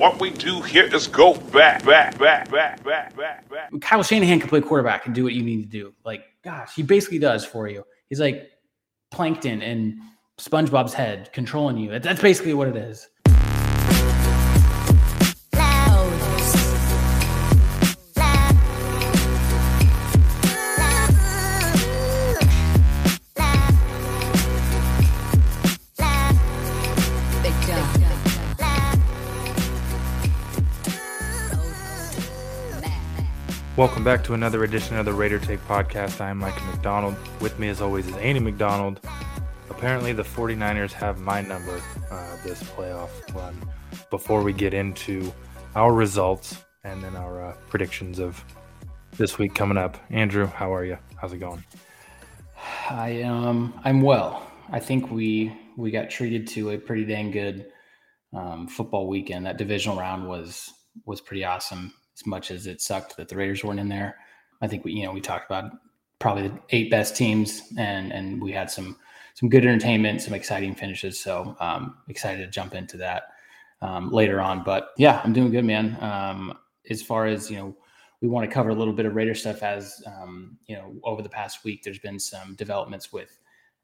What we do here is go back, back, back, back, back, back, back. Kyle Shanahan can play quarterback and do what you need to do. Like, gosh, he basically does for you. He's like plankton and SpongeBob's head controlling you. That's basically what it is. Welcome back to another edition of the Raider Take podcast. I am Mike McDonald. With me, as always, is Andy McDonald. Apparently, the 49ers have my number uh, this playoff run before we get into our results and then our uh, predictions of this week coming up. Andrew, how are you? How's it going? I. Um, I'm well. I think we we got treated to a pretty dang good um, football weekend. That divisional round was was pretty awesome as much as it sucked that the Raiders weren't in there. I think we, you know, we talked about probably the eight best teams, and and we had some some good entertainment, some exciting finishes. So um, excited to jump into that um, later on. But yeah, I'm doing good, man. Um, as far as you know, we want to cover a little bit of Raider stuff. As um, you know, over the past week, there's been some developments with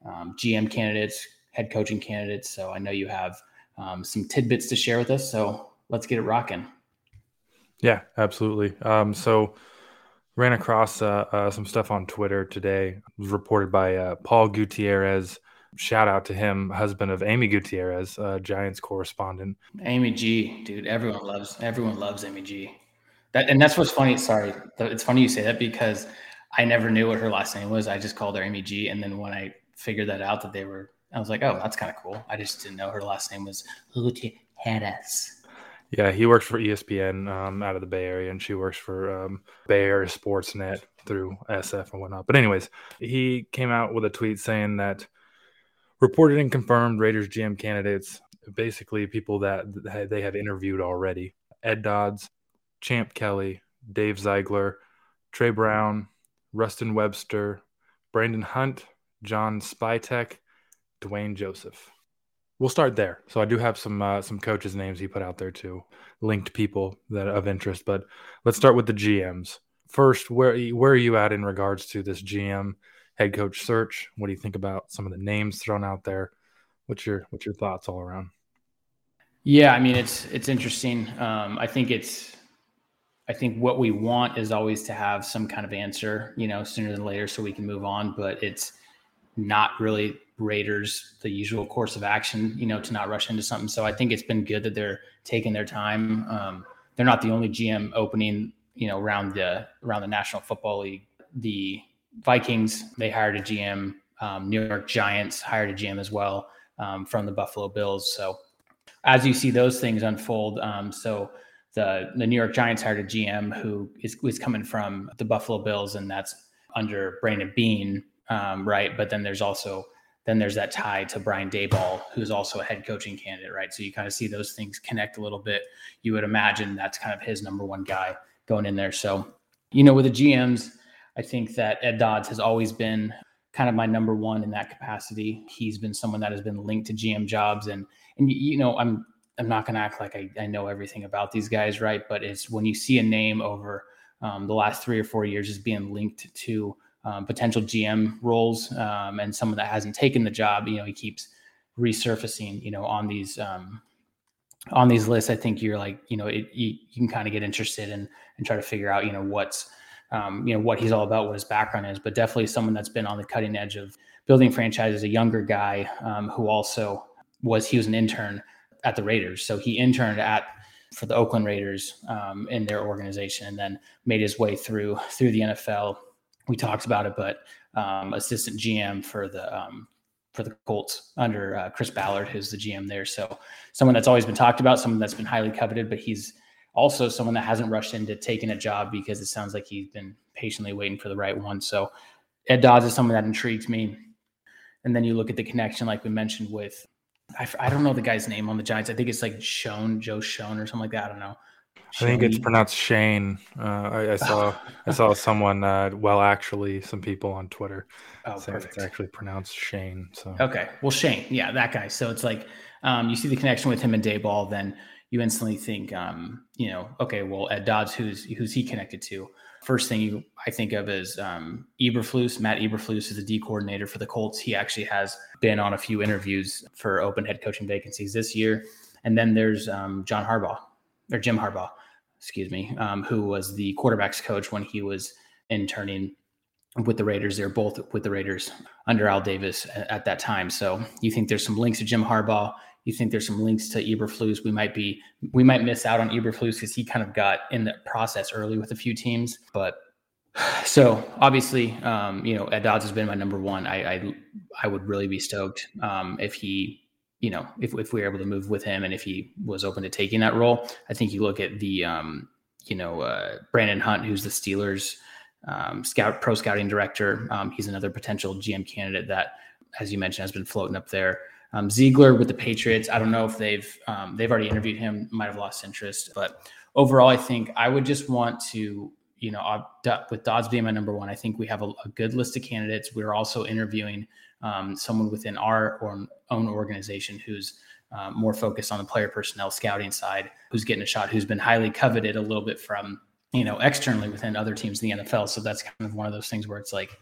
um, GM candidates, head coaching candidates. So I know you have um, some tidbits to share with us. So let's get it rocking. Yeah, absolutely. Um, so ran across uh, uh, some stuff on Twitter today. It was reported by uh, Paul Gutierrez. Shout out to him, husband of Amy Gutierrez, uh, Giants correspondent. Amy G, dude, everyone loves everyone loves Amy G. That and that's what's funny. Sorry, it's funny you say that because I never knew what her last name was. I just called her Amy G, and then when I figured that out, that they were, I was like, oh, that's kind of cool. I just didn't know her last name was Gutierrez. Yeah, he works for ESPN um, out of the Bay Area, and she works for um, Bay Area Sportsnet through SF and whatnot. But anyways, he came out with a tweet saying that reported and confirmed Raiders GM candidates, basically people that they have interviewed already: Ed Dodds, Champ Kelly, Dave Ziegler, Trey Brown, Ruston Webster, Brandon Hunt, John Spytek, Dwayne Joseph we'll start there. So I do have some uh, some coaches' names he put out there too, linked people that of interest. But let's start with the GMs first. Where where are you at in regards to this GM head coach search? What do you think about some of the names thrown out there? What's your what's your thoughts all around? Yeah, I mean it's it's interesting. Um, I think it's I think what we want is always to have some kind of answer, you know, sooner than later, so we can move on. But it's not really Raiders the usual course of action, you know, to not rush into something. So I think it's been good that they're taking their time. Um, they're not the only GM opening, you know, around the around the National Football League. The Vikings they hired a GM. Um, New York Giants hired a GM as well um, from the Buffalo Bills. So as you see those things unfold, um, so the the New York Giants hired a GM who is was coming from the Buffalo Bills, and that's under Brandon Beane, um, right? But then there's also then there's that tie to Brian Daboll, who's also a head coaching candidate, right? So you kind of see those things connect a little bit. You would imagine that's kind of his number one guy going in there. So, you know, with the GMs, I think that Ed Dodds has always been kind of my number one in that capacity. He's been someone that has been linked to GM jobs, and and you know, I'm I'm not going to act like I, I know everything about these guys, right? But it's when you see a name over um, the last three or four years as being linked to um, potential GM roles um, and someone that hasn't taken the job, you know, he keeps resurfacing, you know, on these um, on these lists. I think you're like, you know, it, you, you can kind of get interested in and try to figure out, you know, what's um, you know what he's all about, what his background is. But definitely someone that's been on the cutting edge of building franchises. A younger guy um, who also was he was an intern at the Raiders, so he interned at for the Oakland Raiders um, in their organization, and then made his way through through the NFL we talked about it, but um, assistant GM for the um, for the Colts under uh, Chris Ballard, who's the GM there. So someone that's always been talked about, someone that's been highly coveted, but he's also someone that hasn't rushed into taking a job because it sounds like he's been patiently waiting for the right one. So Ed Dodds is someone that intrigues me. And then you look at the connection, like we mentioned with, I, I don't know the guy's name on the Giants. I think it's like Schoen, Joe Schoen or something like that. I don't know. I think it's pronounced Shane. Uh, I, I, saw I saw someone. Uh, well, actually, some people on Twitter oh, say it's actually pronounced Shane. So okay, well, Shane, yeah, that guy. So it's like um, you see the connection with him and Daboll. Then you instantly think, um, you know, okay, well, Ed Dodds, who's who's he connected to? First thing you I think of is um, Eberflus. Matt Eberflus is the D coordinator for the Colts. He actually has been on a few interviews for open head coaching vacancies this year. And then there's um, John Harbaugh or Jim Harbaugh, excuse me, um, who was the quarterbacks coach when he was interning with the Raiders. They're both with the Raiders under Al Davis at, at that time. So you think there's some links to Jim Harbaugh you think there's some links to Eberflus. We might be we might miss out on Eberflus because he kind of got in the process early with a few teams. But so obviously, um, you know, Ed Dodds has been my number one. I I, I would really be stoked um, if he, you know, if if we were able to move with him and if he was open to taking that role. I think you look at the, um, you know, uh, Brandon Hunt, who's the Steelers um, scout pro scouting director. Um, he's another potential GM candidate that, as you mentioned, has been floating up there. Um, Ziegler with the Patriots, I don't know if they've um, they've already interviewed him, might have lost interest, but overall, I think I would just want to, you know, with Dodds being my number one, I think we have a, a good list of candidates. We're also interviewing um, someone within our own organization who's uh, more focused on the player personnel scouting side, who's getting a shot, who's been highly coveted a little bit from you know externally within other teams in the NFL. So that's kind of one of those things where it's like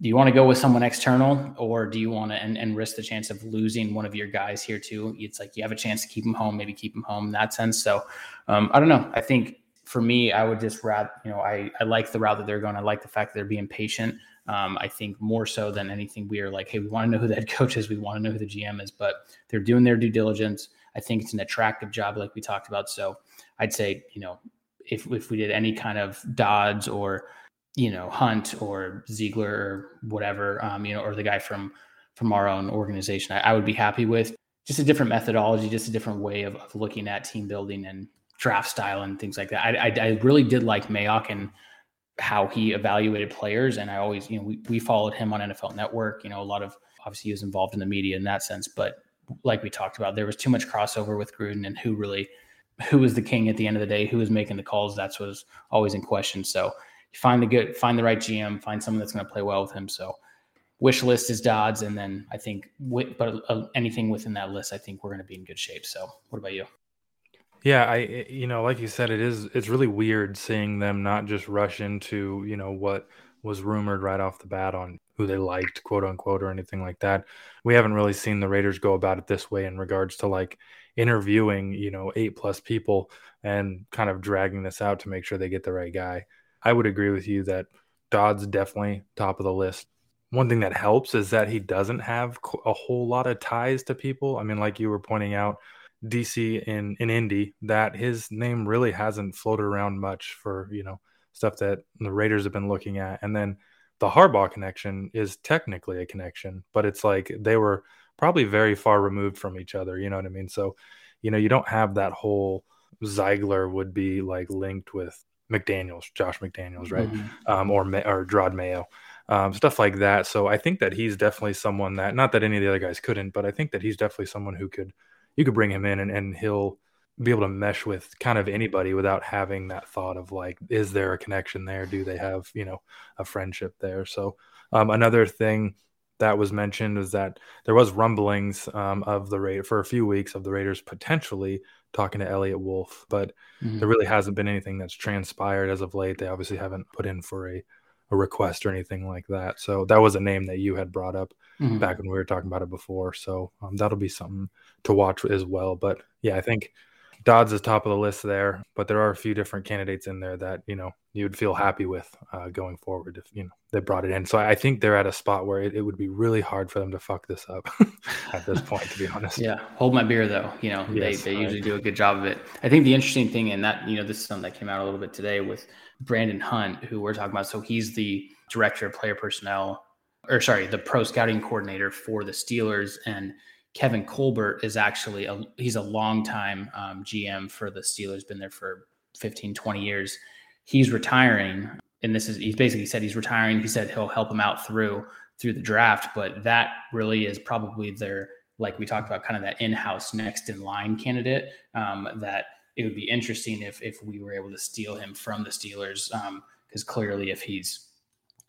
do you want to go with someone external or do you want to and, and risk the chance of losing one of your guys here too? It's like you have a chance to keep them home maybe keep them home in that sense. So um, i don't know. I think for me i would just rather you know I, I like the route that they're going. I like the fact that they're being patient um, i think more so than anything we are like hey we want to know who the head coach is. We want to know who the gm is but they're doing their due diligence. I think it's an attractive job like we talked about. So i'd say you know if, if we did any kind of dodds or you know Hunt or Ziegler or whatever, um, you know, or the guy from from our own organization, I, I, would be happy with. Just a different methodology, just a different way of, of, looking at team building and draft style and things like that. I, I, I really did like Mayock and how he evaluated players, and I always, you know, we, we followed him on NFL Network. You know, a lot of obviously he was involved in the media in that sense, but like we talked about, there was too much crossover with Gruden and who really who was the king at the end of the day, who was making the calls. That's was always in question. So find the good, find the right GM, find someone that's going to play well with him. So wish list is Dodds, and then I think, but uh, anything within that list, I think we're going to be in good shape. So what about you? Yeah, I eh, you know, like you said, it is it's really weird seeing them not just rush into you know what was rumored right off the bat on who they liked, quote unquote, or anything like that. We haven't really seen the Raiders go about it this way in regards to like interviewing, you know, eight plus people and kind of dragging this out to make sure they get the right guy. I would agree with you that Dodd's definitely top of the list. One thing that helps is that he doesn't have a whole lot of ties to people. I mean, like you were pointing out, DC in in Indy, that his name really hasn't floated around much for you know stuff that the Raiders have been looking at. And then the Harbaugh connection is technically a connection, but it's like they were probably very far removed from each other. You know what I mean? So, you know, you don't have that whole Ziegler would be like linked with McDaniels, Josh McDaniels, right? Mm-hmm. Um, or or Jerod Mayo, um, stuff like that. So I think that he's definitely someone that not that any of the other guys couldn't, but I think that he's definitely someone who could you could bring him in and, and he'll be able to mesh with kind of anybody without having that thought of like, is there a connection there? Do they have you know a friendship there? So um, another thing that was mentioned was that there was rumblings um, of the rate for a few weeks of the Raiders potentially talking to Eliot Wolf, but mm-hmm. there really hasn't been anything that's transpired as of late. They obviously haven't put in for a, a request or anything like that. So that was a name that you had brought up mm-hmm. back when we were talking about it before. So um, that'll be something to watch as well. But yeah, I think Dodds is top of the list there, but there are a few different candidates in there that you know you would feel happy with uh, going forward if you know they brought it in. So I think they're at a spot where it, it would be really hard for them to fuck this up at this point, to be honest. Yeah, hold my beer though. You know yes, they they right. usually do a good job of it. I think the interesting thing in that you know this is something that came out a little bit today with Brandon Hunt, who we're talking about. So he's the director of player personnel, or sorry, the pro scouting coordinator for the Steelers and Kevin Colbert is actually a he's a longtime um, GM for the Steelers, been there for 15, 20 years. He's retiring, and this is he's basically said he's retiring. He said he'll help him out through through the draft, but that really is probably their like we talked about, kind of that in-house next in line candidate. Um, that it would be interesting if if we were able to steal him from the Steelers, because um, clearly if he's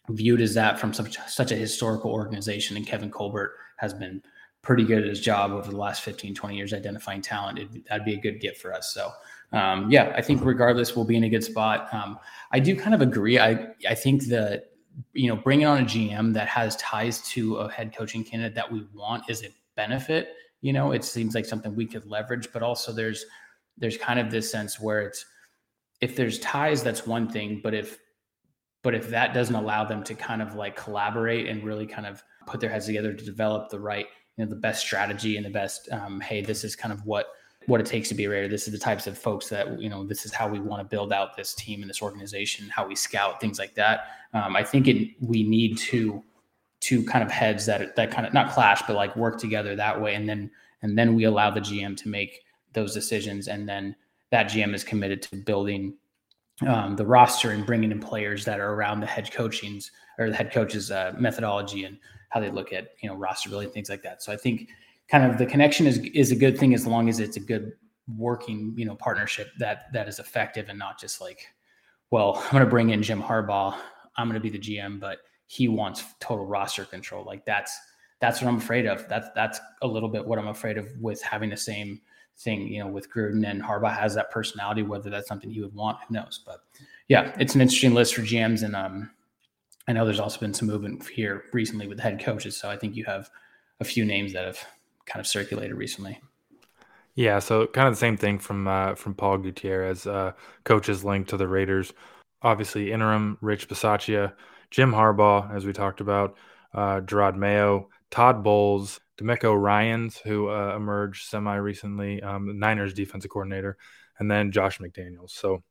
viewed as that from such such a historical organization, and Kevin Colbert has been pretty good at his job over the last 15, 20 years identifying talent. It, that'd be a good get for us. So, um, yeah, I think regardless, we'll be in a good spot. Um, I do kind of agree. I I think that you know bringing on a GM that has ties to a head coaching candidate that we want is a benefit. You know, it seems like something we could leverage, but also there's there's kind of this sense where it's if there's ties, that's one thing, but if but if that doesn't allow them to kind of like collaborate and really kind of put their heads together to develop the right you know the best strategy and the best um, hey this is kind of what what it takes to be a raider. This is the types of folks that you know this is how we want to build out this team and this organization how we scout things like that. Um, i think it we need to two kind of heads that that kind of not clash but like work together that way. And then and then we allow the gm to make those decisions. And then that gm is committed to building um, the roster and bringing in players that are around the head coaching's or the head coach's uh, methodology and how they look at you know roster building things like that. So I think kind of the connection is is a good thing as long as it's a good working you know partnership that that is effective and not just like well I'm going to bring in Jim Harbaugh I'm going to be the GM but he wants total roster control like that's that's what I'm afraid of that's that's a little bit what I'm afraid of with having the same thing you know with Gruden and Harbaugh has that personality whether that's something he would want who knows but yeah it's an interesting list for GMs and um I know there's also been some movement here recently with the head coaches. So I think you have a few names that have kind of circulated recently. Yeah, so kind of the same thing from uh, from Paul Gutierrez, uh, coaches linked to the Raiders. Obviously, interim Rich Bisaccia, Jim Harbaugh, as we talked about, uh, Jerod Mayo, Todd Bowles, DeMeco Ryans, who uh, emerged semi recently, um, Niners defensive coordinator, and then Josh McDaniels. So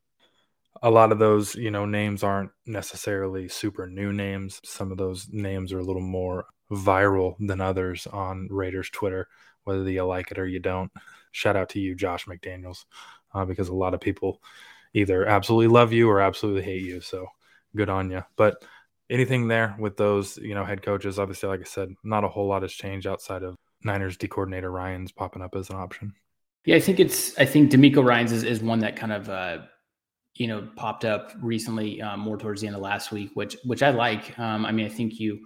a lot of those, you know, names aren't necessarily super new names. Some of those names are a little more viral than others on Raiders Twitter, whether you like it or you don't. Shout out to you, Josh McDaniels, uh, because a lot of people either absolutely love you or absolutely hate you. So good on you. But anything there with those, you know, head coaches, obviously, like I said, not a whole lot has changed outside of Niners D coordinator Ryans popping up as an option. Yeah, I think it's, I think DeMeco Ryans is, is one that kind of, uh, you know popped up recently um, more towards the end of last week which which i like um, i mean i think you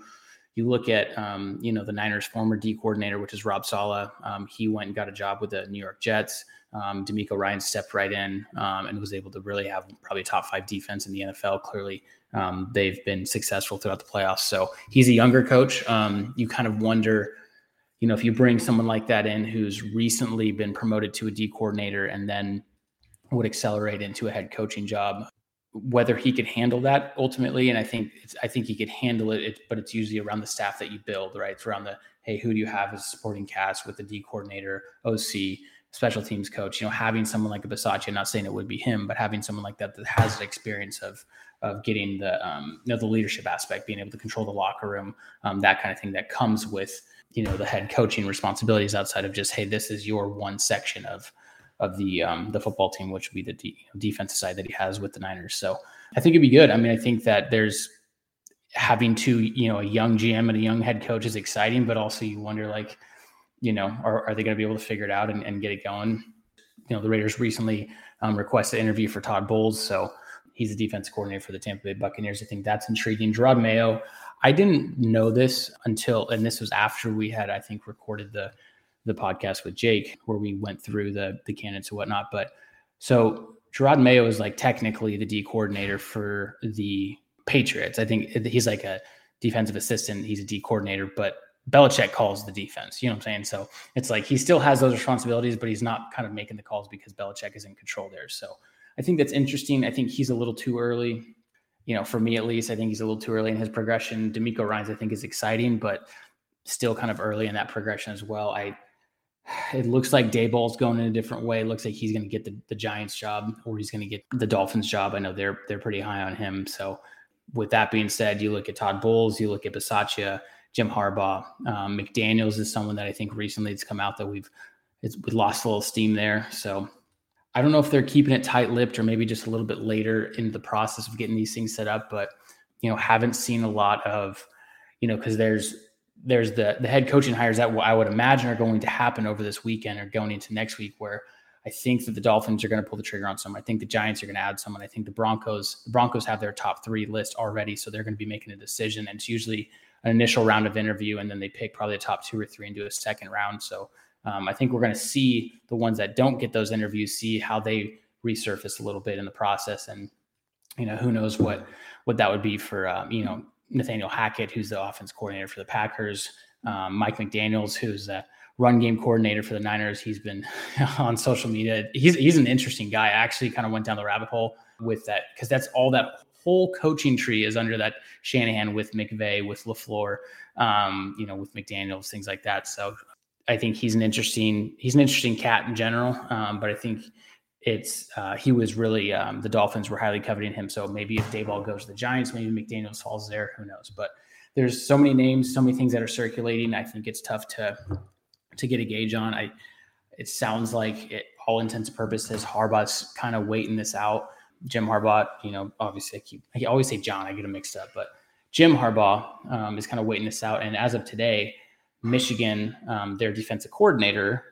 you look at um, you know the niners former d coordinator which is rob Saleh. um, he went and got a job with the new york jets um, DeMeco Ryan stepped right in um, and was able to really have probably top five defense in the NFL. Clearly, they've been successful throughout the playoffs. So he's a younger coach. you kind of wonder, you know, if you bring someone like that in who's recently been promoted to a D coordinator and then would accelerate into a head coaching job. Whether he could handle that ultimately, and I think it's, I think he could handle it, but it's usually around the staff that you build, right? It's around the hey, who do you have as a supporting cast with the D coordinator, OC, special teams coach? You know, having someone like a Bisaccia, not saying it would be him, but having someone like that that has the experience of of getting the um, you know the leadership aspect, being able to control the locker room, um, that kind of thing that comes with you know the head coaching responsibilities outside of just hey, this is your one section of of the um, the football team, which would be the de- defensive side that he has with the Niners. So I think it'd be good. I mean, I think that there's having two, you know, a young GM and a young head coach is exciting, but also you wonder like, you know, are, are they going to be able to figure it out and, and, get it going? You know, the Raiders recently um, requested an interview for Todd Bowles, so he's the defense coordinator for the Tampa Bay Buccaneers. I think that's intriguing. Jerod Mayo, I didn't know this until, and this was after we had, I think, recorded the the podcast with Jake where we went through the the candidates and whatnot. But so Jerod Mayo is like technically the D coordinator for the Patriots. I think he's like a defensive assistant. He's a D coordinator, but Belichick calls the defense. You know what I'm saying? So it's like he still has those responsibilities, but he's not kind of making the calls because Belichick is in control there. So I think that's interesting. I think he's a little too early. You know, for me at least, I think he's a little too early in his progression. DeMeco Ryans, I think, is exciting, but still kind of early in that progression as well. I it looks like Daboll's going in a different way. It looks like he's going to get the, the Giants job or he's going to get the Dolphins job. I know they're they're pretty high on him. So with that being said, you look at Todd Bowles, you look at Bisaccia, Jim Harbaugh, um, McDaniel's is someone that I think recently it's come out that we've it's we lost a little steam there. So I don't know if they're keeping it tight lipped or maybe just a little bit later in the process of getting these things set up, but you know, haven't seen a lot of, you know, because there's there's the the head coaching hires that I would imagine are going to happen over this weekend or going into next week, where I think that the Dolphins are going to pull the trigger on someone. I think the Giants are going to add someone. I think the Broncos the Broncos have their top three list already, so they're going to be making a decision. And it's usually an initial round of interview, and then they pick probably the top two or three and do a second round. So um, I think we're going to see the ones that don't get those interviews, see how they resurface a little bit in the process, and you know who knows what what that would be for um, you know Nathaniel Hackett, who's the offense coordinator for the Packers, um, Mike McDaniel's, who's the run game coordinator for the Niners. He's been on social media. He's he's an interesting guy. I actually kind of went down the rabbit hole with that because that's all that whole coaching tree is under that Shanahan with McVay, with LaFleur, um, you know, with McDaniels, things like that. So I think he's an interesting he's an interesting cat in general. Um, but I think it's uh, he was really um, the Dolphins were highly coveting him. So maybe if Daboll goes to the Giants, maybe McDaniels falls there. Who knows? But there's so many names, so many things that are circulating. I think it's tough to to get a gauge on. I it sounds like it, all intents and purposes, Harbaugh's kind of waiting this out. Jim Harbaugh, you know, obviously I keep I always say John, I get them mixed up, but Jim Harbaugh um, is kind of waiting this out. And as of today, Michigan, um, their defensive coordinator,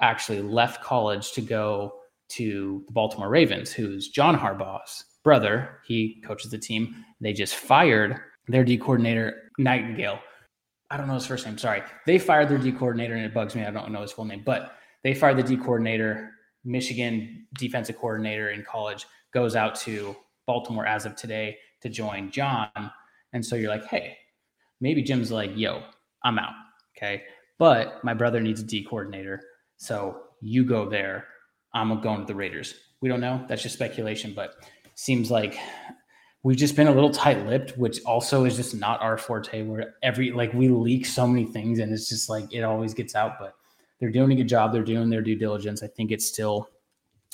actually left college to go to the Baltimore Ravens, who's John Harbaugh's brother. He coaches the team. They just fired their D coordinator, Nightingale. I don't know his first name. Sorry. They fired their D coordinator, and it bugs me. I don't know his full name, but they fired the D coordinator, Michigan defensive coordinator in college, goes out to Baltimore as of today to join John. And so you're like, hey, maybe Jim's like, yo, I'm out. Okay. But my brother needs a D coordinator. So you go there. I'm going to the Raiders. We don't know. That's just speculation, but seems like we've just been a little tight-lipped, which also is just not our forte. Where every like we leak so many things, and it's just like it always gets out. But they're doing a good job. They're doing their due diligence. I think it's still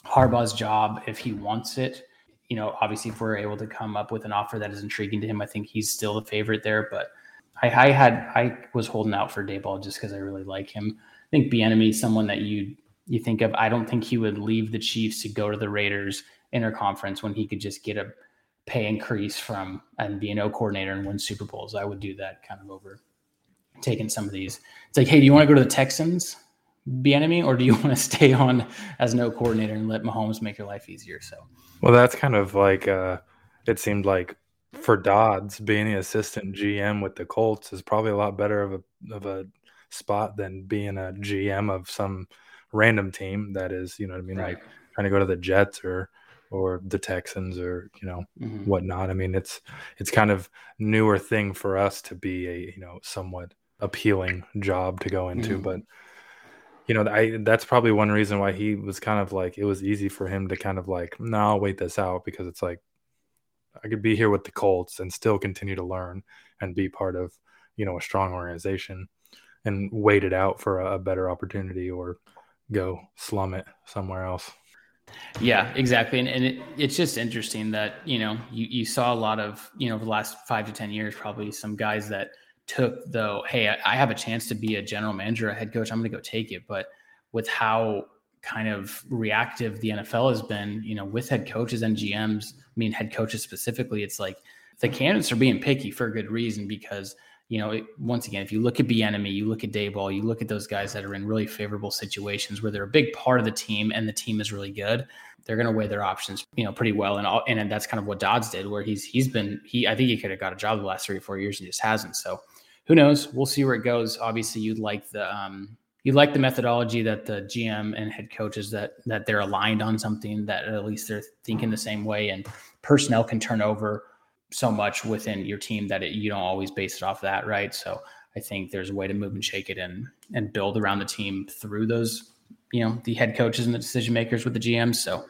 Harbaugh's job if he wants it. You know, obviously, if we're able to come up with an offer that is intriguing to him, I think he's still the favorite there. But I, I had I was holding out for Daboll just because I really like him. I think Bieniemy is someone that you you think of. I don't think he would leave the Chiefs to go to the Raiders interconference when he could just get a pay increase from and be an O coordinator and win Super Bowls. I would do that kind of over taking some of these. It's like, hey, do you want to go to the Texans, Bieniemy, or do you want to stay on as no coordinator and let Mahomes make your life easier? So, well, that's kind of like uh, it seemed like for Dodds being the assistant GM with the Colts is probably a lot better of a of a spot than being a GM of some random team that is, you know what I mean, right. like trying to go to the Jets or or the Texans or you know mm-hmm. whatnot. I mean, it's it's kind of newer thing for us to be a you know somewhat appealing job to go into, mm-hmm. but you know, I that's probably one reason why he was kind of like it was easy for him to kind of like, no, I'll wait this out because it's like I could be here with the Colts and still continue to learn and be part of you know a strong organization and wait it out for a, a better opportunity or go slum it somewhere else. Yeah, exactly. And, and it, it's just interesting that, you know, you, you saw a lot of, you know, over the last five to 10 years, probably some guys that took though, hey, I, I have a chance to be a general manager, a head coach, I'm going to go take it. But with how kind of reactive the NFL has been, you know, with head coaches and GMs, I mean, head coaches specifically, it's like the candidates are being picky for a good reason because – you know, it, once again, if you look at Bieniemy, you look at Daboll, you look at those guys that are in really favorable situations where they're a big part of the team and the team is really good. They're going to weigh their options, you know, pretty well. And all, and that's kind of what Dodds did, where he's he's been he I think he could have got a job the last three or four years and just hasn't. So who knows? We'll see where it goes. Obviously, you'd like the um, you like the methodology that the GM and head coaches that that they're aligned on something that at least they're thinking the same way and personnel can turn over so much within your team that it, you don't always base it off that, right? So I think there's a way to move and shake it and and build around the team through those, you know, the head coaches and the decision makers with the GMs. So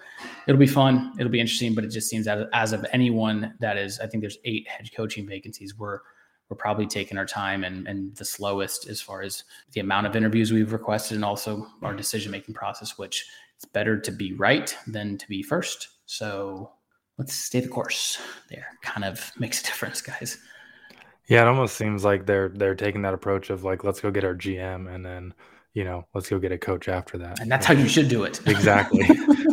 it'll be fun. It'll be interesting, but it just seems that as of anyone that is, I think there's eight head coaching vacancies. We're we're probably taking our time and and the slowest as far as the amount of interviews we've requested and also our decision making process, which it's better to be right than to be first. So let's stay the course there. Kind of makes a difference guys. Yeah it almost seems like they're they're taking that approach of like let's go get our gm and then you know let's go get a coach after that. And that's how you should do it. Exactly.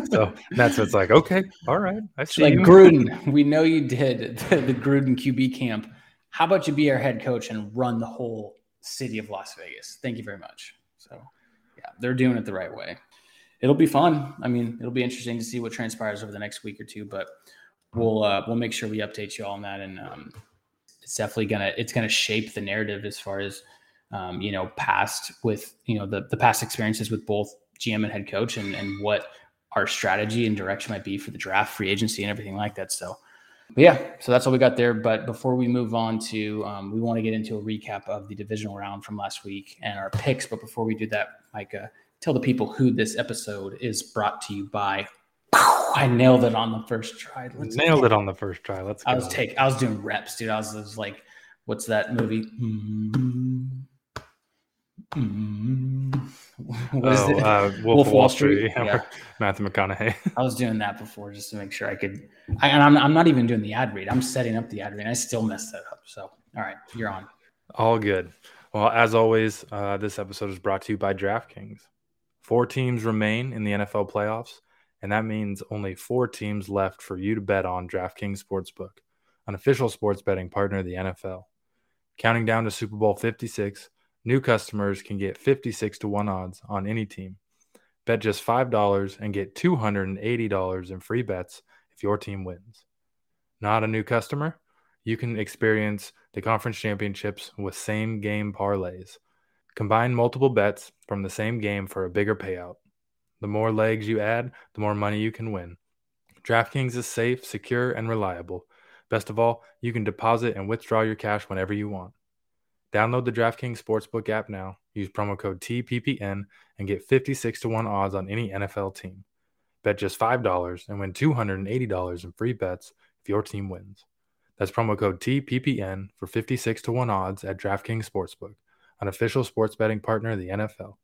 So that's what's like okay all right i see like you. gruden. We know you did the, the gruden qb camp. How about you be our head coach and run the whole city of las vegas? Thank you very much. So yeah they're doing it the right way. It'll be fun. I mean, it'll be interesting to see what transpires over the next week or two, but we'll uh, we'll make sure we update you all on that. And um, it's definitely gonna it's gonna shape the narrative as far as um, you know past with you know the the past experiences with both GM and head coach and and what our strategy and direction might be for the draft, free agency, and everything like that. So. But yeah, so that's all we got there. But before we move on to, um, we want to get into a recap of the divisional round from last week and our picks. But before we do that, Micah, tell the people who this episode is brought to you by. I nailed it on the first try. Let's nailed it on the first try. Let's. I was take. I was doing reps, dude. I was, I was like, "What's that movie?" Mm-hmm. Mm-hmm. What is oh, it? Uh, Wolf, Wolf, Wall Street. Street. Yeah. Matthew McConaughey. I was doing that before just to make sure I could. I, and I'm, I'm not even doing the ad read. I'm setting up the ad read. I still messed that up. So, all right, you're on. All good. Well, as always, uh, this episode is brought to you by DraftKings. Four teams remain in the NFL playoffs, and that means only four teams left for you to bet on DraftKings Sportsbook, an official sports betting partner of the NFL. Counting down to Super Bowl 56, new customers can get 56 to 1 odds on any team. Bet just $5 and get $280 in free bets if your team wins. Not a new customer? You can experience the conference championships with same game parlays Combine multiple bets from the same game for a bigger payout. The more legs you add, the more money you can win. DraftKings is safe, secure, and reliable. Best of all, you can deposit and withdraw your cash whenever you want. Download the DraftKings Sportsbook app now. Use promo code TPPN and get 56 to 1 odds on any NFL team. Bet just $5 and win $280 in free bets if your team wins. That's promo code TPPN for 56 to 1 odds at DraftKings Sportsbook an official sports betting partner of the NFL.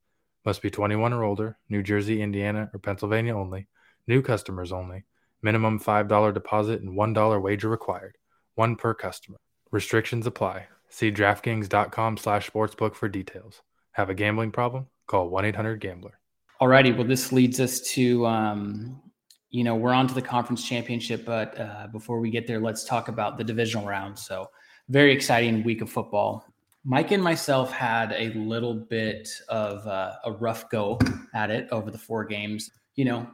Must be 21 or older, New Jersey, Indiana, or Pennsylvania only. New customers only. Minimum $5 deposit and $1 wager required. One per customer. Restrictions apply. See DraftKings.com slash sportsbook for details. Have a gambling problem? Call 1-800-GAMBLER. Alrighty, well, this leads us to, um, you know, we're on to the conference championship, but uh, before we get there, let's talk about the divisional round. So very exciting week of football. Mike and myself had a little bit of uh, a rough go at it over the four games. You know,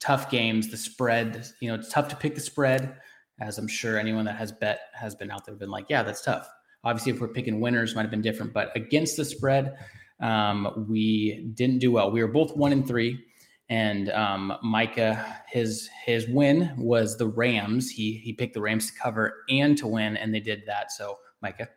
tough games. The spread, you know, it's tough to pick the spread, as I'm sure anyone that has bet has been out there been like, yeah, that's tough. Obviously, if we're picking winners, might have been different, but against the spread, um, we didn't do well. We were both one and three, and um, Micah, his his win was the Rams. He he picked the Rams to cover and to win, and they did that. So, Micah,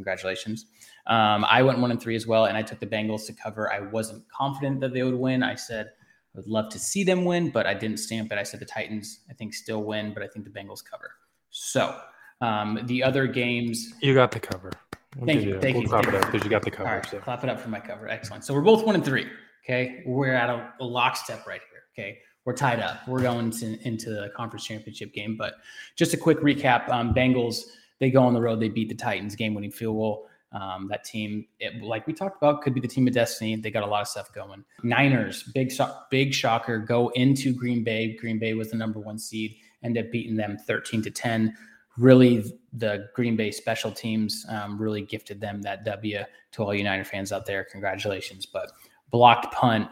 Congratulations. Um, I went one and three as well, and I took the Bengals to cover. I wasn't confident that they would win. I said I would love to see them win, but I didn't stamp it. I said the Titans, I think, still win, but I think the Bengals cover. So um, the other games, you got the cover. We'll thank you. Thank we'll you. Clap it up because you got the cover. All right, so. clap it up for my cover. Excellent. So we're both one and three. Okay, we're at a, a lockstep right here. Okay, we're tied up. We're going to, into the conference championship game. But just a quick recap: um, Bengals they go on the road, they beat the Titans, game winning field goal. Um, that team, it, like we talked about, could be the team of destiny. They got a lot of stuff going. Niners, big big shocker, go into Green Bay. Green Bay was the number one seed, end up beating them 13 to 10. Really, the Green Bay special teams um, really gifted them that W to all United fans out there. Congratulations. But blocked punt,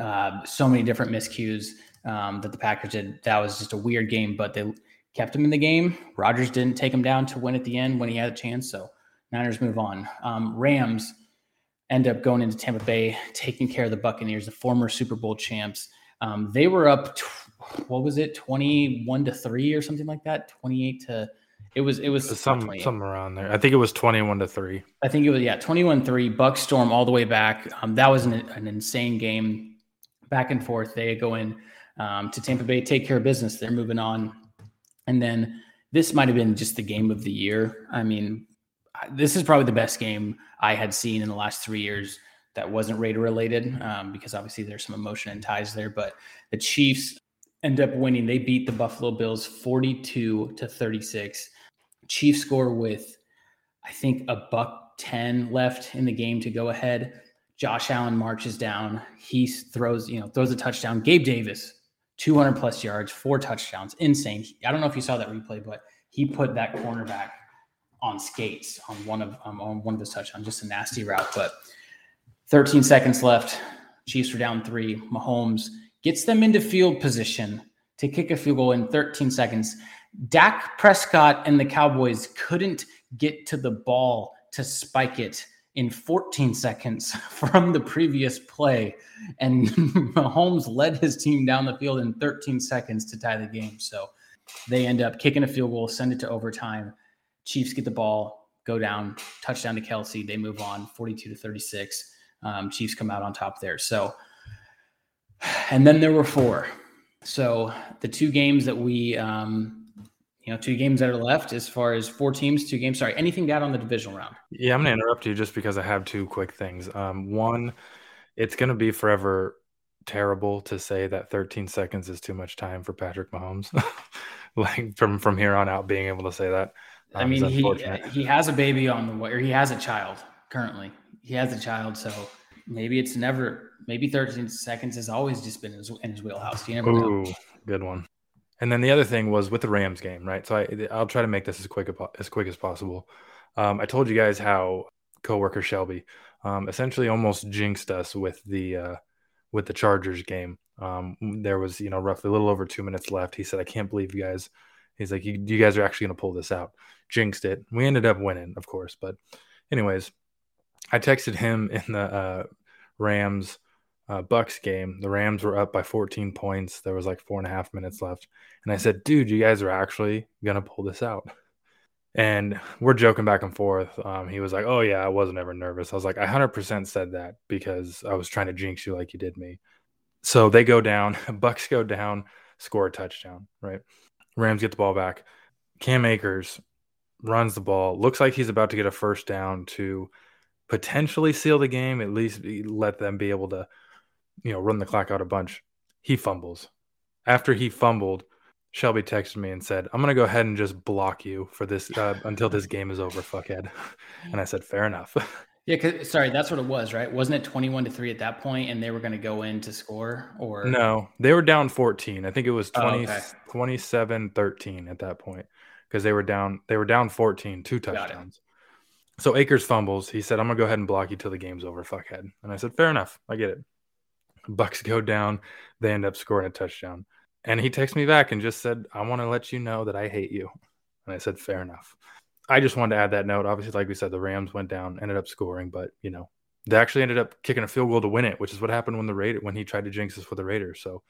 uh, so many different miscues um, that the Packers did. That was just a weird game, but they kept him in the game. Rodgers didn't take him down to win at the end when he had a chance. So Niners move on. Um, Rams end up going into Tampa Bay, taking care of the Buccaneers, the former Super Bowl champs. Um, they were up, what was it, twenty-one to three or something like that, twenty-eight to. It was it was some some around there. I think it was twenty-one to three. I think it was yeah, twenty-one three. Buck storm all the way back. Um, that was an, an insane game, back and forth. They go in um, to Tampa Bay, take care of business. They're moving on and then this might have been just the game of the year. I mean, this is probably the best game I had seen in the last three years that wasn't Raider related, um, because obviously there's some emotion and ties there. But the Chiefs end up winning. They beat the Buffalo Bills 42 to 36. Chiefs score with, I think, a buck 10 left in the game to go ahead. Josh Allen marches down. He throws, you know, throws a touchdown. Gabe Davis 200 plus yards, four touchdowns. Insane. I don't know if you saw that replay, but he put that cornerback on skates on one of um, on one of his touchdowns. Just a nasty route. But 13 seconds left. Chiefs are down three. Mahomes gets them into field position to kick a field goal in 13 seconds. Dak Prescott and the Cowboys couldn't get to the ball to spike it in 14 seconds from the previous play. And Mahomes led his team down the field in 13 seconds to tie the game. So they end up kicking a field goal, send it to overtime. Chiefs get the ball, go down, touchdown to Kelce. They move on 42 to 36. Um, Chiefs come out on top there. So, and then there were four. So the two games that we, um, you know, two games that are left as far as four teams, two games. Sorry, anything down on the divisional round? Yeah, I'm going to interrupt you just because I have two quick things. Um, one, it's going to be forever terrible to say that 13 seconds is too much time for Patrick Mahomes. like from from here on out, being able to say that. Um, I mean, he he has a baby on the way, or he has a child currently. He has a child, so maybe it's never. Maybe 13 seconds has always just been in his, in his wheelhouse. You never Ooh, know. Good one. And then the other thing was with the Rams game, right? So I, I'll try to make this as quick as quick as possible. Um, I told you guys how coworker Shelby um, essentially almost jinxed us with the uh, with the Chargers game. Um, there was you know roughly a little over two minutes left. He said, "I can't believe you guys." He's like, "You, you guys are actually going to pull this out." Jinxed it. We ended up winning, of course. But anyways, I texted him in the uh, Rams uh, Bucks game, the Rams were up by 14 points. There was like four and a half minutes left, and I said, "Dude, you guys are actually gonna pull this out." And we're joking back and forth. Um, he was like, "Oh yeah, I wasn't ever nervous." I was like, "I 100% said that because I was trying to jinx you like you did me." So they go down, Bucks go down, score a touchdown. Right, Rams get the ball back. Cam Akers runs the ball. Looks like he's about to get a first down to potentially seal the game. At least let them be able to you know, run the clock out a bunch. He fumbles. After he fumbled, Shelby texted me and said, "I'm going to go ahead and just block you for this uh, until this game is over, fuckhead." And I said, "Fair enough." yeah, cause, sorry, that's what it was, right? Wasn't it 21 to three at that point, and they were going to go in to score? Or no, they were down 14. I think it was 20, oh, okay. 27 13 at that point because they were down. They were down 14, two touchdowns. So Akers fumbles. He said, "I'm gonna go ahead and block you till the game's over, fuckhead." And I said, "Fair enough. I get it." Bucks go down. They end up scoring a touchdown. And he texted me back and just said, I want to let you know that I hate you. And I said, fair enough. I just wanted to add that note. Obviously, like we said, the Rams went down, ended up scoring, but you know, they actually ended up kicking a field goal to win it, which is what happened when the Raider when he tried to jinx us for the Raiders. So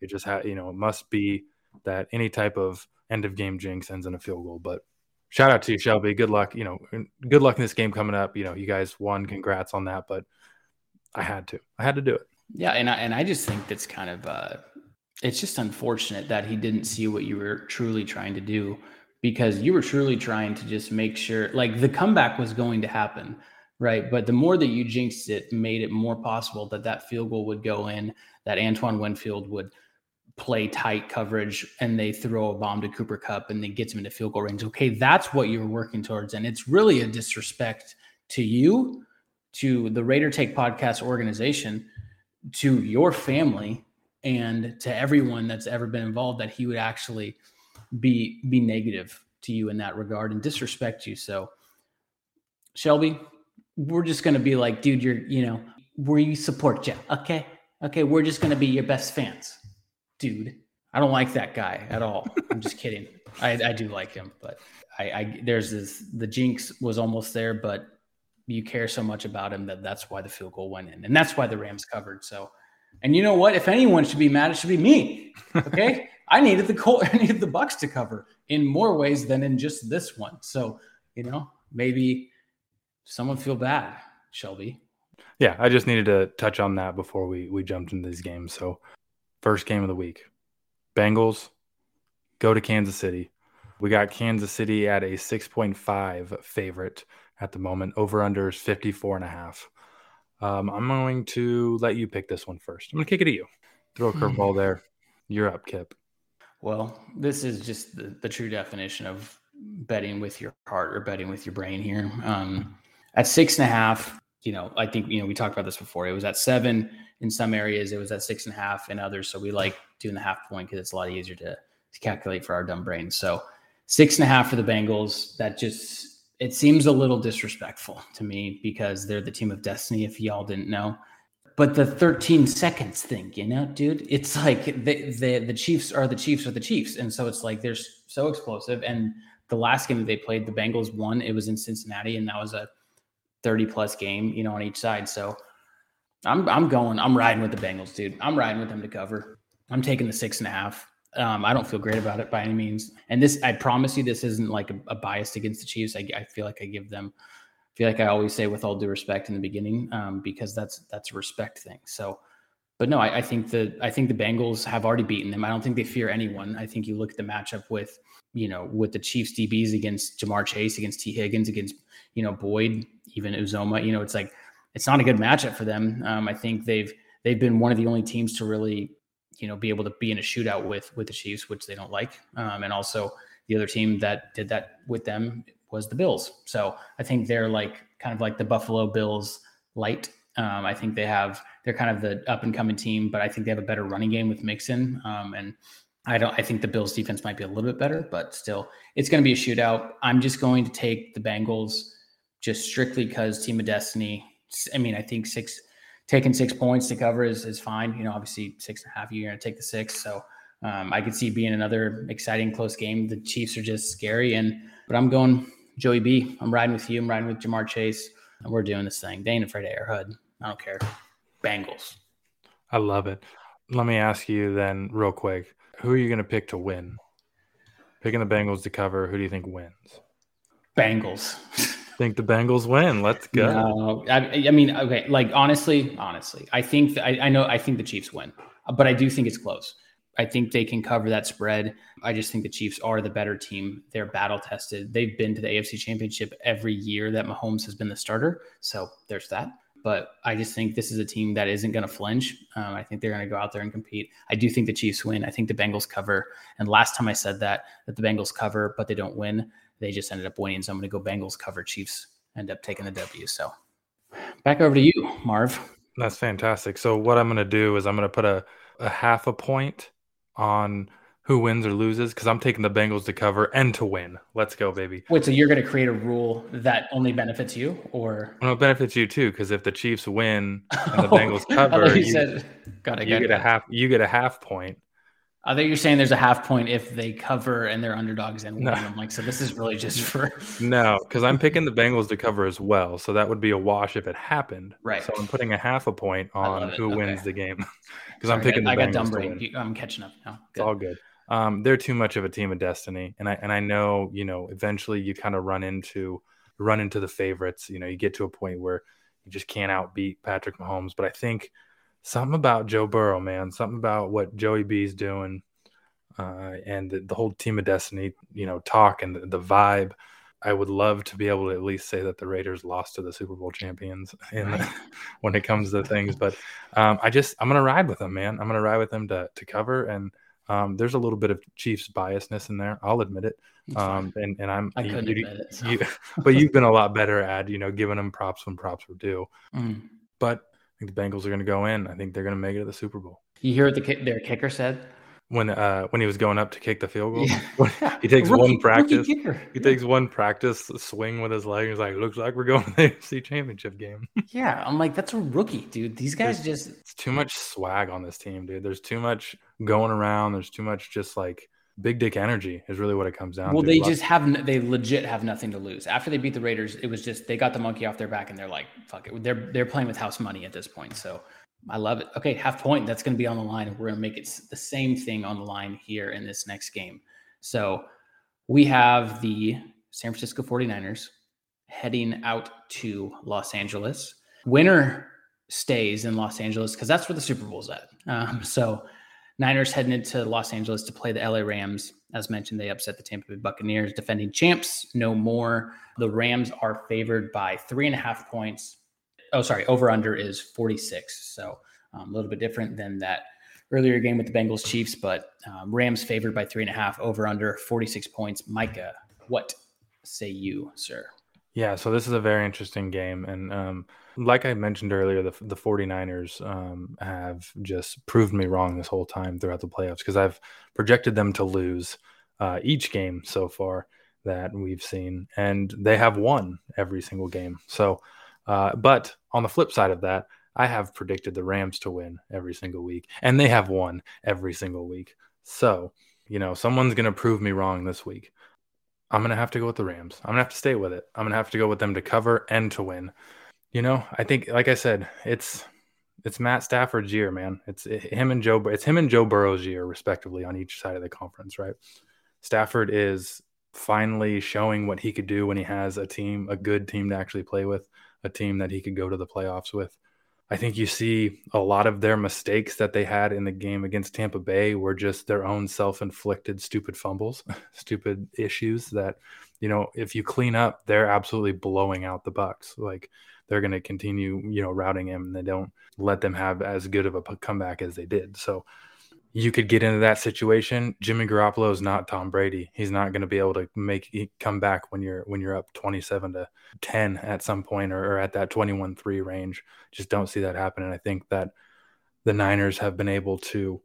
it just had, you know, it must be that any type of end of game jinx ends in a field goal. But shout out to you, Shelby. Good luck. You know, good luck in this game coming up. You know, you guys won. Congrats on that. But I had to. I had to do it. Yeah, and I, and I just think that's kind of uh, it's just unfortunate that he didn't see what you were truly trying to do because you were truly trying to just make sure like the comeback was going to happen, right? But the more that you jinxed it, made it more possible that that field goal would go in, that Antoine Winfield would play tight coverage and they throw a bomb to Cooper Kupp and then gets him into field goal range. Okay, that's what you're working towards. And it's really a disrespect to you, to the Raider Take Podcast organization, to your family and to everyone that's ever been involved that he would actually be be negative to you in that regard and disrespect you. So Shelby, we're just going to be like, dude, you're, you know, we support you. Okay. Okay. We're just going to be your best fans, dude. I don't like that guy at all. I'm just kidding. I, I do like him, but I, I, there's this, the jinx was almost there, but you care so much about him that that's why the field goal went in, and that's why the Rams covered. So, and you know what? If anyone should be mad, it should be me. Okay, I needed the Col- I needed the Bucks to cover in more ways than in just this one. So, you know, maybe someone feel bad, Shelby. Yeah, I just needed to touch on that before we we jumped into these games. So, first game of the week, Bengals go to Kansas City. We got Kansas City at a 6.5 favorite at the moment. Over under is 54 and a half. Um, I'm going to let you pick this one first. I'm going to kick it at you. Throw a curveball there. You're up, Kip. Well, this is just the, the, true definition of betting with your heart or betting with your brain here. Um, at six and a half, you know, I think, you know, we talked about this before. It was at seven in some areas, it was at six and a half in others. So we like doing the half point because it's a lot easier to, to calculate for our dumb brains. So six and a half for the Bengals. That just it seems a little disrespectful to me because they're the team of destiny. If y'all didn't know, but the 13 seconds thing, you know, dude, it's like the, the the Chiefs are the Chiefs are the Chiefs, and so it's like they're so explosive. And the last game that they played, the Bengals won. It was in Cincinnati, and that was a 30 plus game, you know, on each side. So I'm I'm going, I'm riding with the Bengals, dude. I'm riding with them to cover. I'm taking the six and a half. Um, I don't feel great about it by any means. And this, I promise you, this isn't like a, a bias against the Chiefs. I, I feel like I give them feel like I always say with all due respect in the beginning, um, because that's that's a respect thing. So, but no, I, I, think the I think the Bengals have already beaten them. I don't think they fear anyone. I think you look at the matchup with you know with the Chiefs DBs against Ja'Marr Chase, against Tee Higgins, against you know Boyd, even Uzomah. You know, it's like it's not a good matchup for them. Um, I think they've they've been one of the only teams to really you know be able to be in a shootout with with the Chiefs, which they don't like, um, and also the other team that did that with them was the Bills. So I think they're like kind of like the Buffalo Bills light. Um, I think they have they're kind of the up and coming team, but I think they have a better running game with Mixon. Um, and I don't. I think the Bills defense might be a little bit better, but still, it's going to be a shootout. I'm just going to take the Bengals just strictly because team of destiny. I mean, I think six taking six points to cover is is fine. You know, obviously six and a half. You're going to take the six, so um, I could see being another exciting close game. The Chiefs are just scary, and but I'm going Joey B, I'm riding with you. I'm riding with Ja'Marr Chase. And we're doing this thing. They ain't afraid of Arrowhead. I don't care. Bengals. I love it. Let me ask you then, real quick who are you going to pick to win? Picking the Bengals to cover, who do you think wins? Bengals. think the Bengals win. Let's go. No, I, I, mean, okay, like honestly, honestly, I think I, I know I think the Chiefs win, but I do think it's close. I think they can cover that spread. I just think the Chiefs are the better team. They're battle tested. They've been to the AFC Championship every year that Mahomes has been the starter. So there's that. But I just think this is a team that isn't going to flinch. Um, I think they're going to go out there and compete. I do think the Chiefs win. I think the Bengals cover. And last time I said that, that the Bengals cover, but they don't win, they just ended up winning. So I'm going to go Bengals cover. Chiefs end up taking the W. So back over to you, Marv. That's fantastic. So what I'm going to do is I'm going to put a, a half a point on who wins or loses because I'm taking the Bengals to cover and to win. Let's go, baby. Wait, so you're going to create a rule that only benefits you, or well, it benefits you too? Because if the Chiefs win and the Bengals cover, you, said, got you get a half. You get a half point. I think you're saying there's a half point if they cover and they're underdogs and win. I'm like, so this is really just for no, because I'm picking the Bengals to cover as well. So that would be a wash if it happened. Right. So I'm putting a half a point on who okay. wins the game because I'm picking. I, the I got dumb brain. I'm catching up now. Good. It's all good. Um, they're too much of a team of destiny, and I and I know you know eventually you kind of run into run into the favorites. You know, you get to a point where you just can't outbeat Patrick Mahomes. But I think something about Joe Burrow, man, something about what Joey B's doing, uh, and the, the, whole team of destiny, you know, talk and the, the, vibe. I would love to be able to at least say that the Raiders lost to the Super Bowl champions in the, when it comes to things. But um, I just I'm gonna ride with them, man. I'm gonna ride with them to to cover and. Um, there's a little bit of Chiefs biasness in there. I'll admit it. Um, and, and I'm, I couldn't you, admit it, so. you, but you've been a lot better at, you know, giving them props when props were due. Mm. But think the Bengals are going to go in. I think they're going to make it to the Super Bowl. You hear what the their kicker said? when uh when he was going up to kick the field goal. Yeah. He takes rookie, one practice. He yeah. takes one practice swing with his leg. He's like, looks like we're going to the AFC championship game. yeah. I'm like, that's a rookie, dude. These guys There's, just it's too much swag on this team, dude. There's too much going around. There's too much just like big dick energy is really what it comes down well, to. Well, they just have they legit have nothing to lose. After they beat the Raiders, it was just they got the monkey off their back and they're like, fuck it. They're they're playing with house money at this point. So I love it. Okay, half point. That's going to be on the line. We're going to make it the same thing on the line here in this next game. So we have the San Francisco 49ers heading out to Los Angeles. Winner stays in Los Angeles because that's where the Super Bowl's at. Um, so Niners heading into Los Angeles to play the LA Rams. As mentioned, they upset the Tampa Bay Buccaneers, defending champs. No more. The Rams are favored by three and a half points oh, sorry, over under is 46. So um, a little bit different than that earlier game with the Bengals Chiefs, but um, Rams favored by three and a half, over under 46 points. Micah, what say you, sir? Yeah, so this is a very interesting game. And um, like I mentioned earlier, the, the 49ers um, have just proved me wrong this whole time throughout the playoffs because I've projected them to lose uh, each game so far that we've seen, and they have won every single game. So uh, but on the flip side of that, I have predicted the Rams to win every single week, and they have won every single week. So, you know, someone's going to prove me wrong this week. I'm going to have to go with the Rams. I'm going to have to stay with it. I'm going to have to go with them to cover and to win. You know, I think, like I said, it's it's Matt Stafford's year, man. It's him and Joe. It's him and Joe Burrow's year, respectively, on each side of the conference, right? Stafford is finally showing what he could do when he has a team, a good team to actually play with, a team that he could go to the playoffs with. I think you see a lot of their mistakes that they had in the game against Tampa Bay were just their own self-inflicted stupid fumbles, stupid issues that, you know, if you clean up, they're absolutely blowing out the Bucks. Like they're going to continue, you know, routing him and they don't let them have as good of a comeback as they did. So you could get into that situation. Jimmy Garoppolo is not Tom Brady. He's not going to be able to make come back when you're when you're up 27 to 10 at some point or, or at that 21-3 range. Just don't see that happen. And I think that the Niners have been able to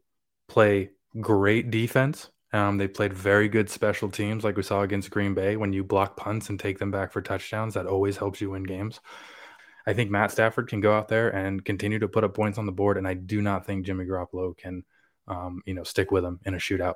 play great defense. Um, they played very good special teams, like we saw against Green Bay. When you block punts and take them back for touchdowns, that always helps you win games. I think Matt Stafford can go out there and continue to put up points on the board, and I do not think Jimmy Garoppolo can – um, you know, stick with them in a shootout.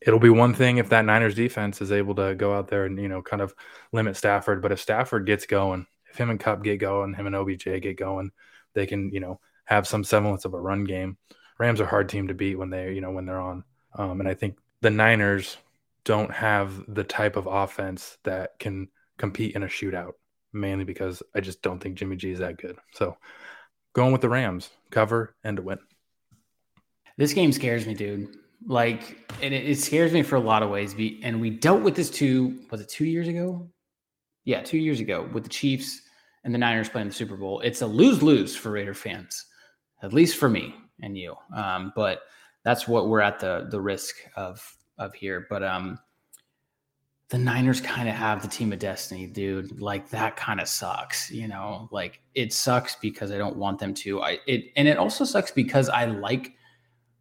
It'll be one thing if that Niners defense is able to go out there and, you know, kind of limit Stafford. But if Stafford gets going, if him and Kupp get going, him and OBJ get going, they can, you know, have some semblance of a run game. Rams are a hard team to beat when they, you know, when they're on. Um, and I think the Niners don't have the type of offense that can compete in a shootout, mainly because I just don't think Jimmy G is that good. So going with the Rams, cover and to win. This game scares me, dude. Like, and it, it scares me for a lot of ways. And we dealt with this two, was it two years ago? Yeah, two years ago with the Chiefs and the Niners playing the Super Bowl. It's a lose lose for Raider fans, at least for me and you. Um, but that's what we're at the the risk of of here. But um, the Niners kind of have the team of destiny, dude. Like that kind of sucks, you know. Like it sucks because I don't want them to. I it and it also sucks because I like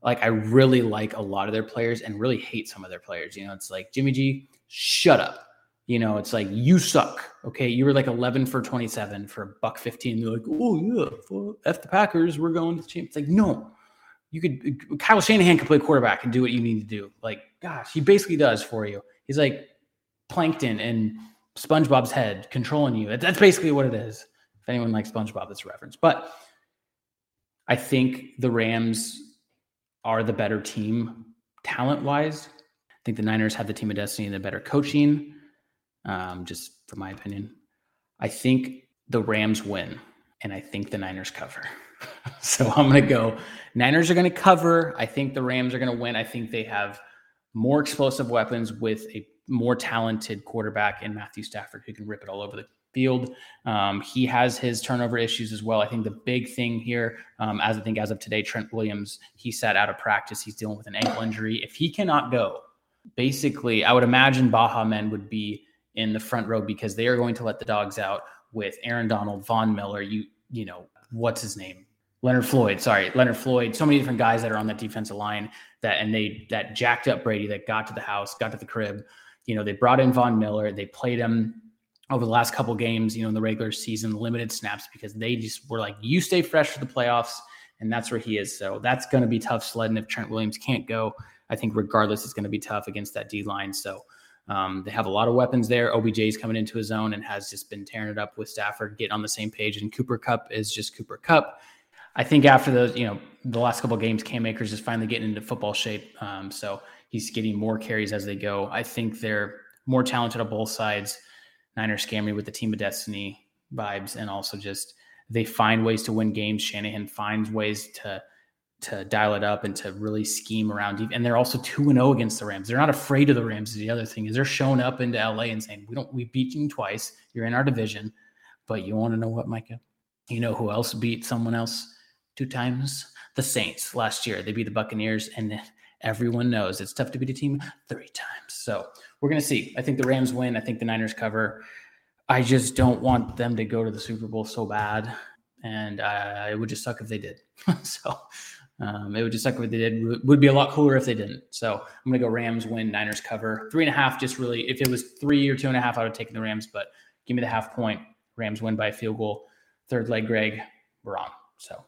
like I really like a lot of their players and really hate some of their players. You know, it's like Jimmy G, shut up. You know, it's like you suck. Okay, you were like 11 for 27 for a buck 15. They're like, oh yeah, f the Packers. We're going to the champ. It's like no, you could. Uh, Kyle Shanahan could play quarterback and do what you need to do. Like, gosh, he basically does for you. He's like plankton and SpongeBob's head controlling you. That's basically what it is. If anyone likes SpongeBob, that's a reference. But I think the Rams are the better team talent wise. I think the Niners have the team of destiny and the better coaching, um, just from my opinion. I think the Rams win, and I think the Niners cover. so I'm going to go Niners are going to cover. I think the Rams are going to win. I think they have more explosive weapons with a more talented quarterback in Matthew Stafford who can rip it all over the field. Um, he has his turnover issues as well. I think the big thing here, um, as I think as of today, Trent Williams, he sat out of practice. He's dealing with an ankle injury. If he cannot go, basically, I would imagine Baha Men would be in the front row because they are going to let the dogs out with Aaron Donald, Von Miller, you you know, what's his name? Leonard Floyd, sorry, Leonard Floyd, so many different guys that are on that defensive line that and they that jacked up Brady that got to the house, got to the crib. You know, they brought in Von Miller, they played him over the last couple games, you know, in the regular season, limited snaps because they just were like, you stay fresh for the playoffs, and that's where he is. So that's going to be tough sledding if Trent Williams can't go. I think regardless, it's going to be tough against that D line. So um, they have a lot of weapons there. OBJ is coming into his own and has just been tearing it up with Stafford, getting on the same page. And Cooper Kupp is just Cooper Kupp. I think after the you know the last couple games, Cam Akers is finally getting into football shape. Um, so he's getting more carries as they go. I think they're more talented on both sides. Niners scare me with the team of destiny vibes, and also just they find ways to win games. Shanahan finds ways to to dial it up and to really scheme around. And they're also two and zero oh against the Rams. They're not afraid of the Rams. The other thing is they're showing up into LA and saying, "We don't. We beat you twice. You're in our division." But you want to know what, Micah? You know who else beat someone else two times? The Saints last year. They beat the Buccaneers, and everyone knows it's tough to beat a team three times. So we're going to see. I think the Rams win. I think the Niners cover. I just don't want them to go to the Super Bowl so bad. And uh, it would just suck if they did. so um, it would just suck if they did. It would be a lot cooler if they didn't. So I'm going to go Rams win, Niners cover. Three and a half, just really, if it was three or two and a half, I would have taken the Rams, but give me the half point. Rams win by a field goal. Third leg, Greg, we're on. So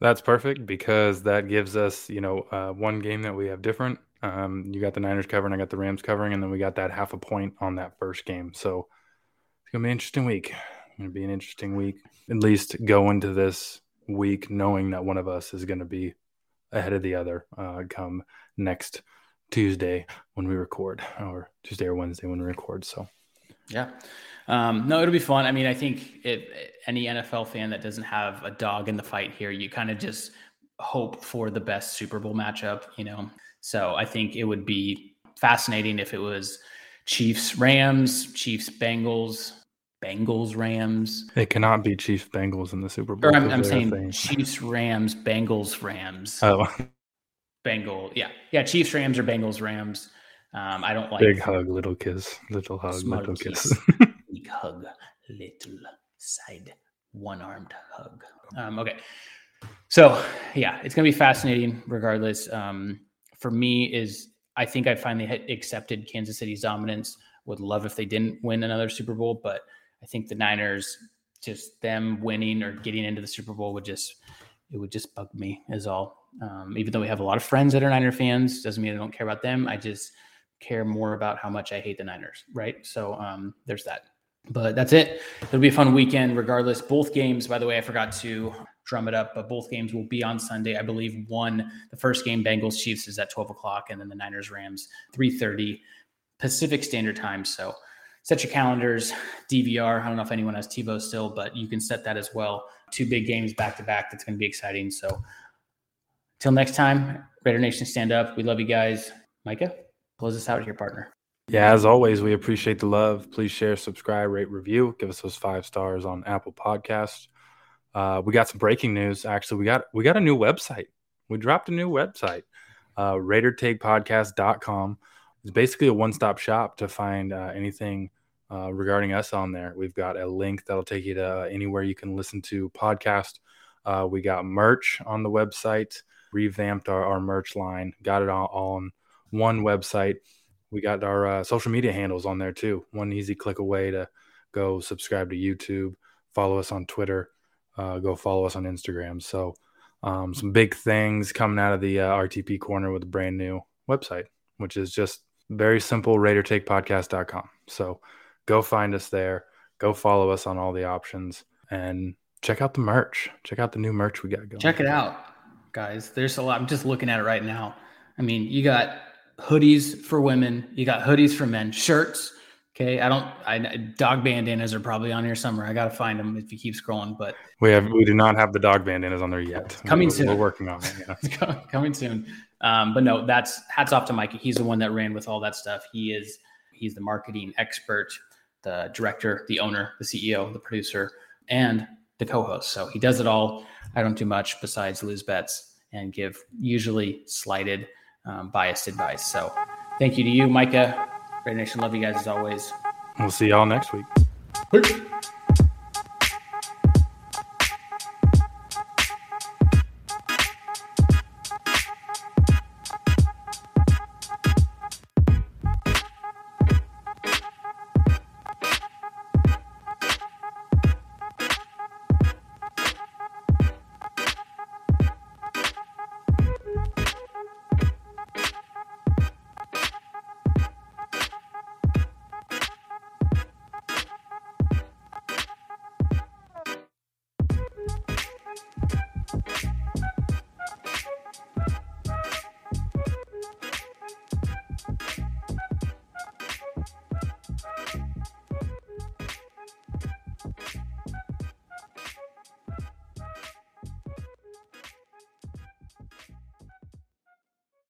that's perfect because that gives us, you know, uh, one game that we have different. Um, you got the Niners covering, I got the Rams covering, and then we got that half a point on that first game. So it's gonna be an interesting week. It's gonna be an interesting week. At least go into this week knowing that one of us is gonna be ahead of the other uh, come next Tuesday when we record, or Tuesday or Wednesday when we record. So yeah. Um, no, it'll be fun. I mean, I think any NFL fan that doesn't have a dog in the fight here, you kind of just hope for the best Super Bowl matchup, you know. So I think it would be fascinating if it was Chiefs Rams, Chiefs Bengals, Bengals Rams. It cannot be Chiefs Bengals in the Super Bowl. Or I'm, I'm saying Chiefs Rams, Bengals Rams. Oh, Bengal. Yeah, yeah. Chiefs Rams or Bengals Rams. Um, I don't like big hug, little kiss, little hug, little kiss. big hug, little side one armed hug. Um, okay. So yeah, it's gonna be fascinating regardless. Um, for me is I think I finally accepted Kansas City's dominance. Would love if they didn't win another Super Bowl, but I think the Niners, just them winning or getting into the Super Bowl would just it would just bug me is all. Um, even though we have a lot of friends that are Niner fans, doesn't mean I don't care about them. I just care more about how much I hate the Niners, right? So um, there's that. But that's it. It'll be a fun weekend regardless. Both games, by the way, I forgot to drum it up, but both games will be on Sunday. I believe one, the first game, Bengals Chiefs, is at 12 o'clock, and then the Niners Rams, 3:30 Pacific Standard Time. So set your calendars. DVR. I don't know if anyone has TiVo still, but you can set that as well. Two big games back to back. That's going to be exciting. So until next time, Raider Nation, stand up. We love you guys. Micah, close us out here, partner. Yeah, as always, we appreciate the love. Please share, subscribe, rate, review. Give us those five stars on Apple Podcasts. Uh, we got some breaking news. Actually, we got we got a new website. We dropped a new website, uh, RaiderTakePodcast.com. It's basically a one-stop shop to find uh, anything uh, regarding us on there. We've got a link that'll take you to anywhere you can listen to podcast. Uh, we got merch on the website. Revamped our, our merch line. Got it all on one website we got our uh, social media handles on there too. One easy click away to go subscribe to YouTube, follow us on Twitter, uh, go follow us on Instagram. So, um, some big things coming out of the uh, RTP corner with a brand new website, which is just very simple RaiderTakePodcast.com. So, go find us there, go follow us on all the options, and check out the merch. Check out the new merch we got going. Check it out, guys. There's a lot. I'm just looking at it right now. I mean, you got hoodies for women. You got hoodies for men, shirts. Okay, I don't. I dog bandanas are probably on here somewhere. I got to find them if you keep scrolling. But we have we do not have the dog bandanas on there yet. Coming we're, soon. We're working on it. Yeah. coming soon. Um, but no, that's hats off to Mikey. He's the one that ran with all that stuff. He is he's the marketing expert, the director, the owner, the CEO, the producer, and the co-host. So he does it all. I don't do much besides lose bets and give usually slighted um, biased advice. So thank you to you, Micah. Raider Nation, love you guys as always. We'll see y'all next week. Peace.